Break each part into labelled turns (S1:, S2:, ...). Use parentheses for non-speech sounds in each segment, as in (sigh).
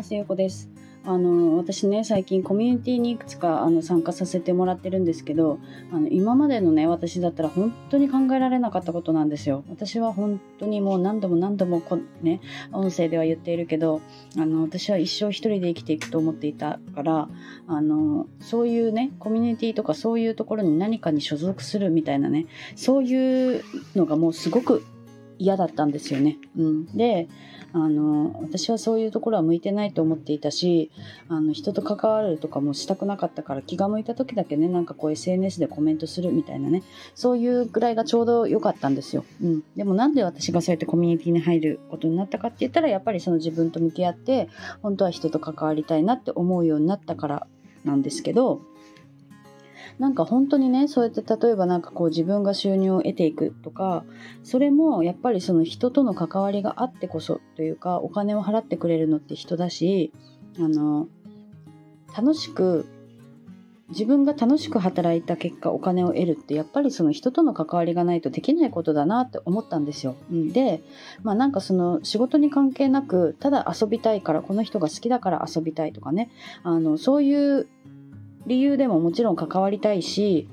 S1: ます。ゆうこです。あの私ね最近コミュニティにいくつかあの参加させてもらってるんですけどあの今までのね私だったら本当に考えられなかったことなんですよ私は本当にもう何度も何度もこね音声では言っているけどあの私は一生一人で生きていくと思っていたからあのそういうねコミュニティとかそういうところに何かに所属するみたいなねそういうのがもうすごく嫌だったんですよね。うん、であの私はそういうところは向いてないと思っていたしあの人と関わるとかもしたくなかったから気が向いた時だけねなんかこう SNS でコメントするみたいなねそういうぐらいがちょうど良かったんですよ、うん、でもなんで私がそうやってコミュニティに入ることになったかって言ったらやっぱりその自分と向き合って本当は人と関わりたいなって思うようになったからなんですけどなんか本当にねそうやって例えばなんかこう自分が収入を得ていくとかそれもやっぱりその人との関わりがあってこそというかお金を払ってくれるのって人だしあの楽しく自分が楽しく働いた結果お金を得るってやっぱりその人との関わりがないとできないことだなって思ったんですよ。でまあなんかその仕事に関係なくただ遊びたいからこの人が好きだから遊びたいとかねあのそういう理由でももちろん関わりたいし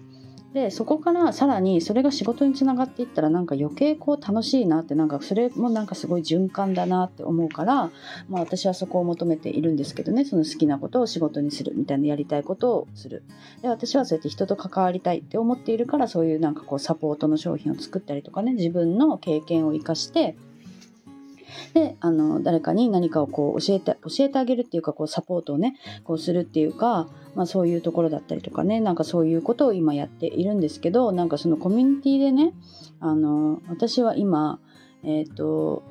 S1: でそこからさらにそれが仕事につながっていったらなんか余計こう楽しいなってなんかそれもなんかすごい循環だなって思うから、まあ、私はそこを求めているんですけどねその好きなことを仕事にするみたいなやりたいことをする。で私はそうやって人と関わりたいって思っているからそういうなんかこうサポートの商品を作ったりとかね自分の経験を生かしてであの誰かに何かをこう教えて教えてあげるっていうかこうサポートをねこうするっていうか、まあ、そういうところだったりとかねなんかそういうことを今やっているんですけどなんかそのコミュニティでねあの私は今えっ、ー、と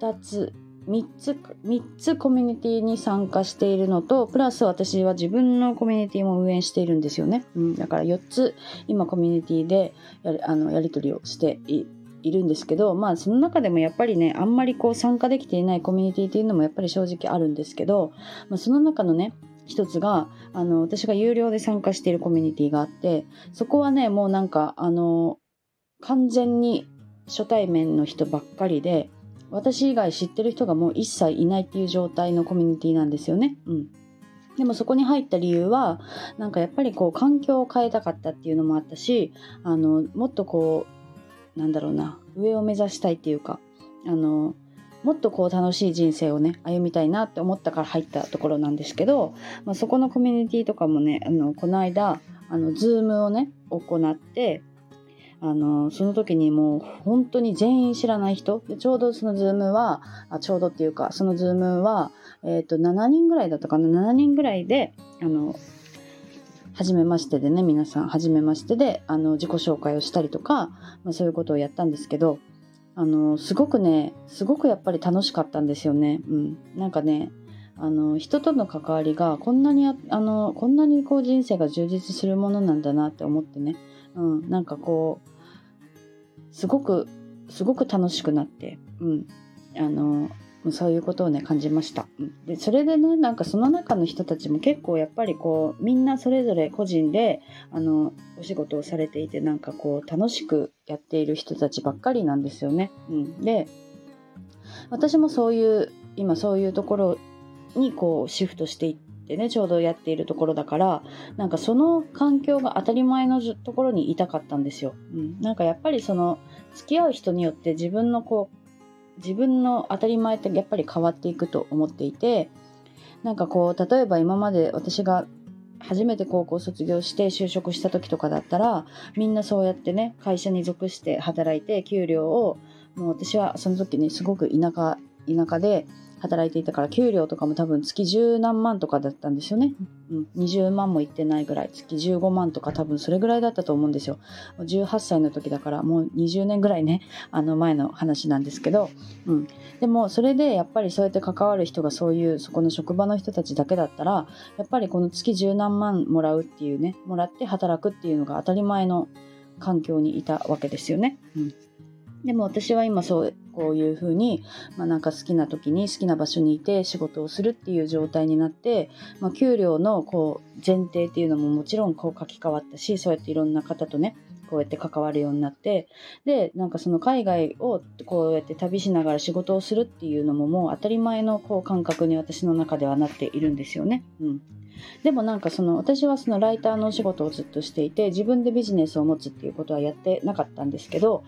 S1: 2つ3つ3つコミュニティに参加しているのとプラス私は自分のコミュニティも運営しているんですよね、うん、だから4つ今コミュニティでやあのやり取りをしていいるんですけどまあその中でもやっぱりねあんまりこう参加できていないコミュニティっていうのもやっぱり正直あるんですけど、まあ、その中のね一つがあの私が有料で参加しているコミュニティがあってそこはねもうなんかあの完全に初対面の人ばっかりで私以外知ってる人がもう一切いないっていう状態のコミュニティなんですよね。うんでもそこに入った理由はなんかやっぱりこう環境を変えたかったっていうのもあったしあのもっとこうなんだろうな上を目指したいっていうかあのもっとこう楽しい人生をね歩みたいなって思ったから入ったところなんですけど、まあ、そこのコミュニティとかもねあのこの間あの Zoom をね行ってあのその時にもう本当に全員知らない人でちょうどその Zoom はあちょうどっていうかその Zoom は、えーと、と7人ぐらいだったかな7人ぐらいであの初めましてでね、皆さん、初めましてで、あの、自己紹介をしたりとか、まあ、そういうことをやったんですけど、あの、すごくね、すごくやっぱり楽しかったんですよね。うん。なんかね、あの、人との関わりが、こんなにあ、あの、こんなにこう人生が充実するものなんだなって思ってね、うん、なんかこう、すごく、すごく楽しくなって、うん。あの、そういうことをね感じました。でそれでねなんかその中の人たちも結構やっぱりこうみんなそれぞれ個人であのお仕事をされていてなんかこう楽しくやっている人たちばっかりなんですよね。うん、で私もそういう今そういうところにこうシフトしていってねちょうどやっているところだからなんかその環境が当たり前のところにいたかったんですよ。うん、なんかやっぱりその付き合う人によって自分のこう自分の当たり前ってやっぱり変わっていくと思っていてなんかこう例えば今まで私が初めて高校卒業して就職した時とかだったらみんなそうやってね会社に属して働いて給料をもう私はその時にすごく田舎田舎で働いていたから給料とかも多分月十何万とかだったんですよね、うん、20万もいってないぐらい月15万とか多分それぐらいだったと思うんですよ。18歳の時だからもう20年ぐらいね (laughs) あの前の話なんですけど、うん、でもそれでやっぱりそうやって関わる人がそういうそこの職場の人たちだけだったらやっぱりこの月十何万もらうっていうねもらって働くっていうのが当たり前の環境にいたわけですよね。うんでも私は今そうこういうふうに、まあ、なんか好きな時に好きな場所にいて仕事をするっていう状態になって、まあ、給料のこう前提っていうのももちろんこう書き換わったしそうやっていろんな方とねこうやって関わるようになってでなんかその海外をこうやって旅しながら仕事をするっていうのももう当たり前のこう感覚に私の中ではなっているんですよね。うんでもなんかその私はそのライターのお仕事をずっとしていて自分でビジネスを持つっていうことはやってなかったんですけど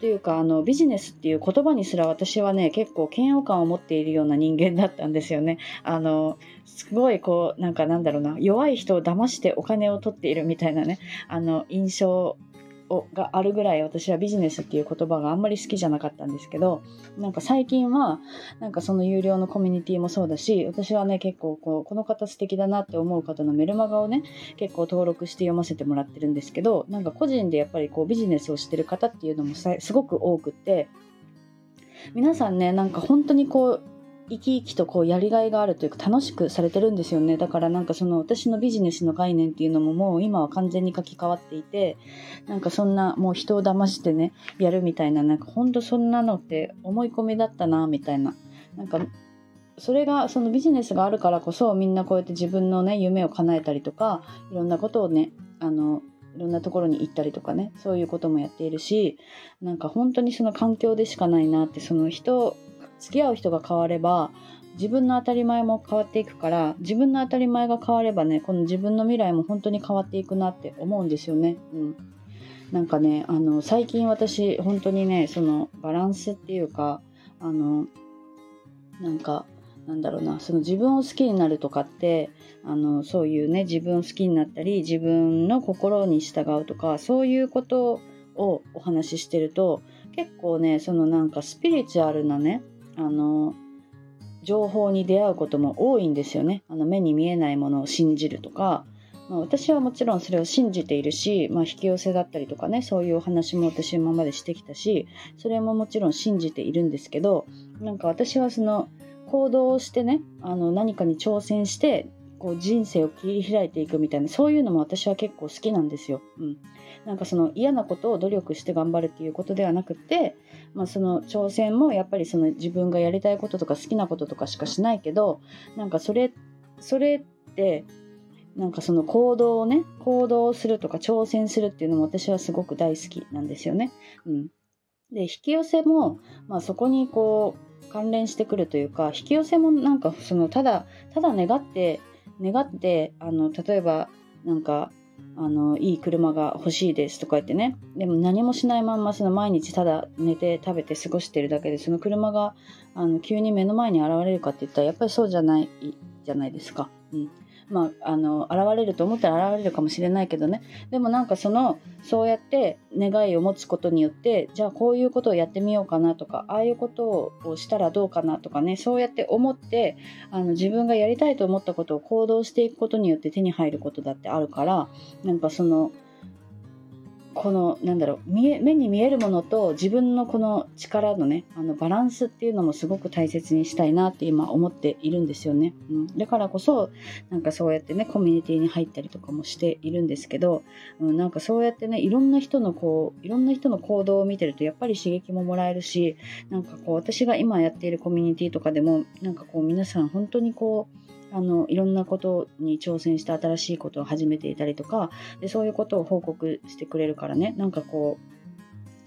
S1: というかあのビジネスっていう言葉にすら私はね結構嫌悪感を持っているような人間だったんですよね。あのすごいこうなんかなんだろうな弱い人を騙してお金を取っているみたいなねあの印象をがあるぐらい私はビジネスっていう言葉があんまり好きじゃなかったんですけどなんか最近はなんかその有料のコミュニティもそうだし私はね結構こうこの方素敵だなって思う方のメルマガをね結構登録して読ませてもらってるんですけどなんか個人でやっぱりこうビジネスをしてる方っていうのもすごく多くって皆さんねなんか本当にこう生き生きとこうやりがいがあるというか楽しくされてるんですよね。だからなんかその私のビジネスの概念っていうのももう今は完全に書き換わっていてなんかそんなもう人を騙してねやるみたいななんかほんとそんなのって思い込みだったなみたいな。なんかそれがそのビジネスがあるからこそみんなこうやって自分のね夢を叶えたりとかいろんなことをねあのいろんなところに行ったりとかねそういうこともやっているしなんか本当にその環境でしかないなってその人付き合う人が変われば自分の当たり前も変わっていくから自分の当たり前が変わればねこの自分の未来も本当に変わっていくなって思うんですよね。うん、なんかねあの最近私本当にねそのバランスっていうかあのなんかなんだろうなその自分を好きになるとかってあのそういうね自分を好きになったり自分の心に従うとかそういうことをお話ししてると結構ねそのなんかスピリチュアルなねあの情報に出会うことも多いんですよね。あの目に見えないものを信じるとか、まあ、私はもちろんそれを信じているし、まあ、引き寄せだったりとかねそういうお話も私今までしてきたしそれももちろん信じているんですけどなんか私はその行動をしてねあの何かに挑戦してこう人生を切り開いていくみたいなそういうのも私は結構好きなんですよ。うん、なんかその嫌なことを努力して頑張るっていうことではなくて、まあ、その挑戦もやっぱりその自分がやりたいこととか好きなこととかしかしないけどなんかそれそれってなんかその行動をね行動するとか挑戦するっていうのも私はすごく大好きなんですよね。うん、で引き寄せも、まあ、そこにこう関連してくるというか引き寄せもなんかそのただただ願って願ってあの例えばなんかあのいい車が欲しいですとか言ってねでも何もしないまんまその毎日ただ寝て食べて過ごしてるだけでその車があの急に目の前に現れるかって言ったらやっぱりそうじゃないじゃないですか。うんまあ、あの現れると思ったら現れるかもしれないけどね。でもなんかそのそうやって願いを持つことによってじゃあこういうことをやってみようかなとかああいうことをしたらどうかなとかねそうやって思ってあの自分がやりたいと思ったことを行動していくことによって手に入ることだってあるからなんかそのこのなんだろう見え目に見えるものと自分のこの力のねあのバランスっていうのもすごく大切にしたいなって今思っているんですよね、うん、だからこそなんかそうやってねコミュニティに入ったりとかもしているんですけど、うん、なんかそうやってねいろんな人のこういろんな人の行動を見てるとやっぱり刺激ももらえるしなんかこう私が今やっているコミュニティとかでもなんかこう皆さん本当にこうあのいろんなことに挑戦して新しいことを始めていたりとかでそういうことを報告してくれるからね。なんかこう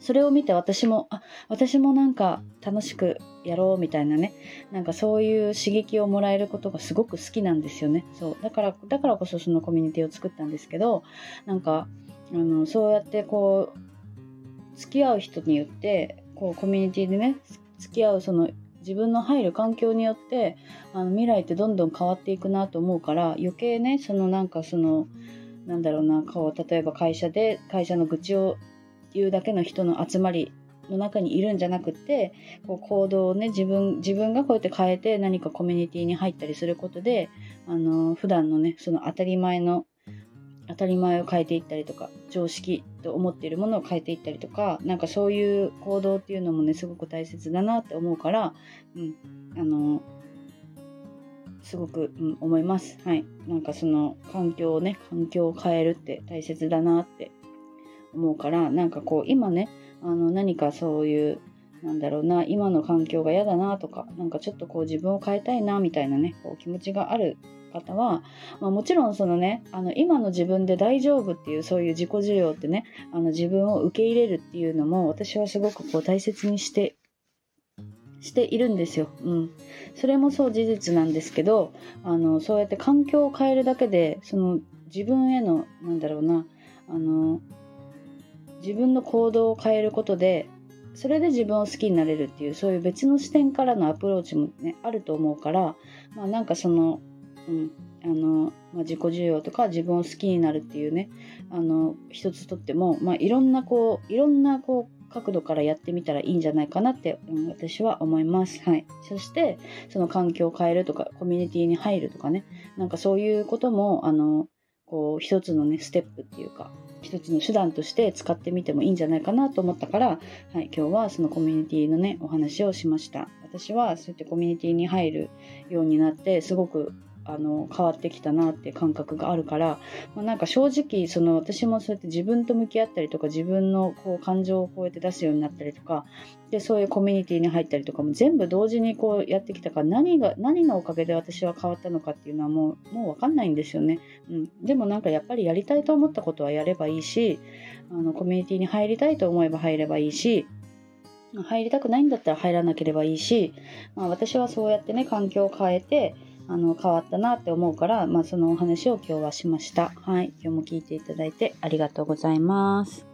S1: それを見て私もあ私もなんか楽しくやろうみたいなね。なんかそういう刺激をもらえることがすごく好きなんですよね。そう。だからだからこそそのコミュニティを作ったんですけどなんかあのそうやってこう付き合う人によってこうコミュニティでね付き合うその自分の入る環境によってあの未来ってどんどん変わっていくなと思うから余計ねそのなんかそのなんだろうなこう例えば会社で会社の愚痴を言うだけの人の集まりの中にいるんじゃなくてこう行動をね自分自分がこうやって変えて何かコミュニティに入ったりすることであの普段のねその当たり前の当たり前を変えていったりとか常識と思っているものを変えていったりとかなんかそういう行動っていうのもねすごく大切だなって思うから、うん、あのすごく、うん、思います。はい。なんかその環境をね、環境を変えるって大切だなって思うから、なんかこう今ね、あの何かそういうなんだろうな今の環境が嫌だなとかなんかちょっとこう自分を変えたいなみたいなねこう気持ちがある方は、まあ、もちろんそのねあの今の自分で大丈夫っていうそういう自己需要ってねあの自分を受け入れるっていうのも私はすごくこう大切にしてしているんですよ。うん、それもそう事実なんですけどあのそうやって環境を変えるだけでその自分へのなんだろうなあの自分の行動を変えることでそれで自分を好きになれるっていうそういう別の視点からのアプローチもねあると思うからまあなんかそのうん、あの、まあ、自己需要とか自分を好きになるっていうねあの一つとっても、まあ、いろんなこういろんなこう角度からやってみたらいいんじゃないかなって、うん、私は思います。はい。そして、その環境を変えるとか、コミュニティに入るとかね、なんかそういうことも、あの、こう、一つのね、ステップっていうか、一つの手段として使ってみてもいいんじゃないかなと思ったから、はい、今日はそのコミュニティのね、お話をしました。私はそうやってコミュニティに入るようになって、すごくあの変わってきたなって感覚があるから、まあ、なんか正直その私もそうやって自分と向き合ったりとか自分のこう感情をこうやって出すようになったりとかでそういうコミュニティに入ったりとかも全部同時にこうやってきたから何が何のおかげで私は変わったのかっていうのはもうもう分かんないんですよね、うん、でもなんかやっぱりやりたいと思ったことはやればいいしあのコミュニティに入りたいと思えば入ればいいし入りたくないんだったら入らなければいいし、まあ、私はそうやってね環境を変えてあの変わったなって思うから、まあ、そのお話を今日はしました。はい、今日も聞いていただいてありがとうございます。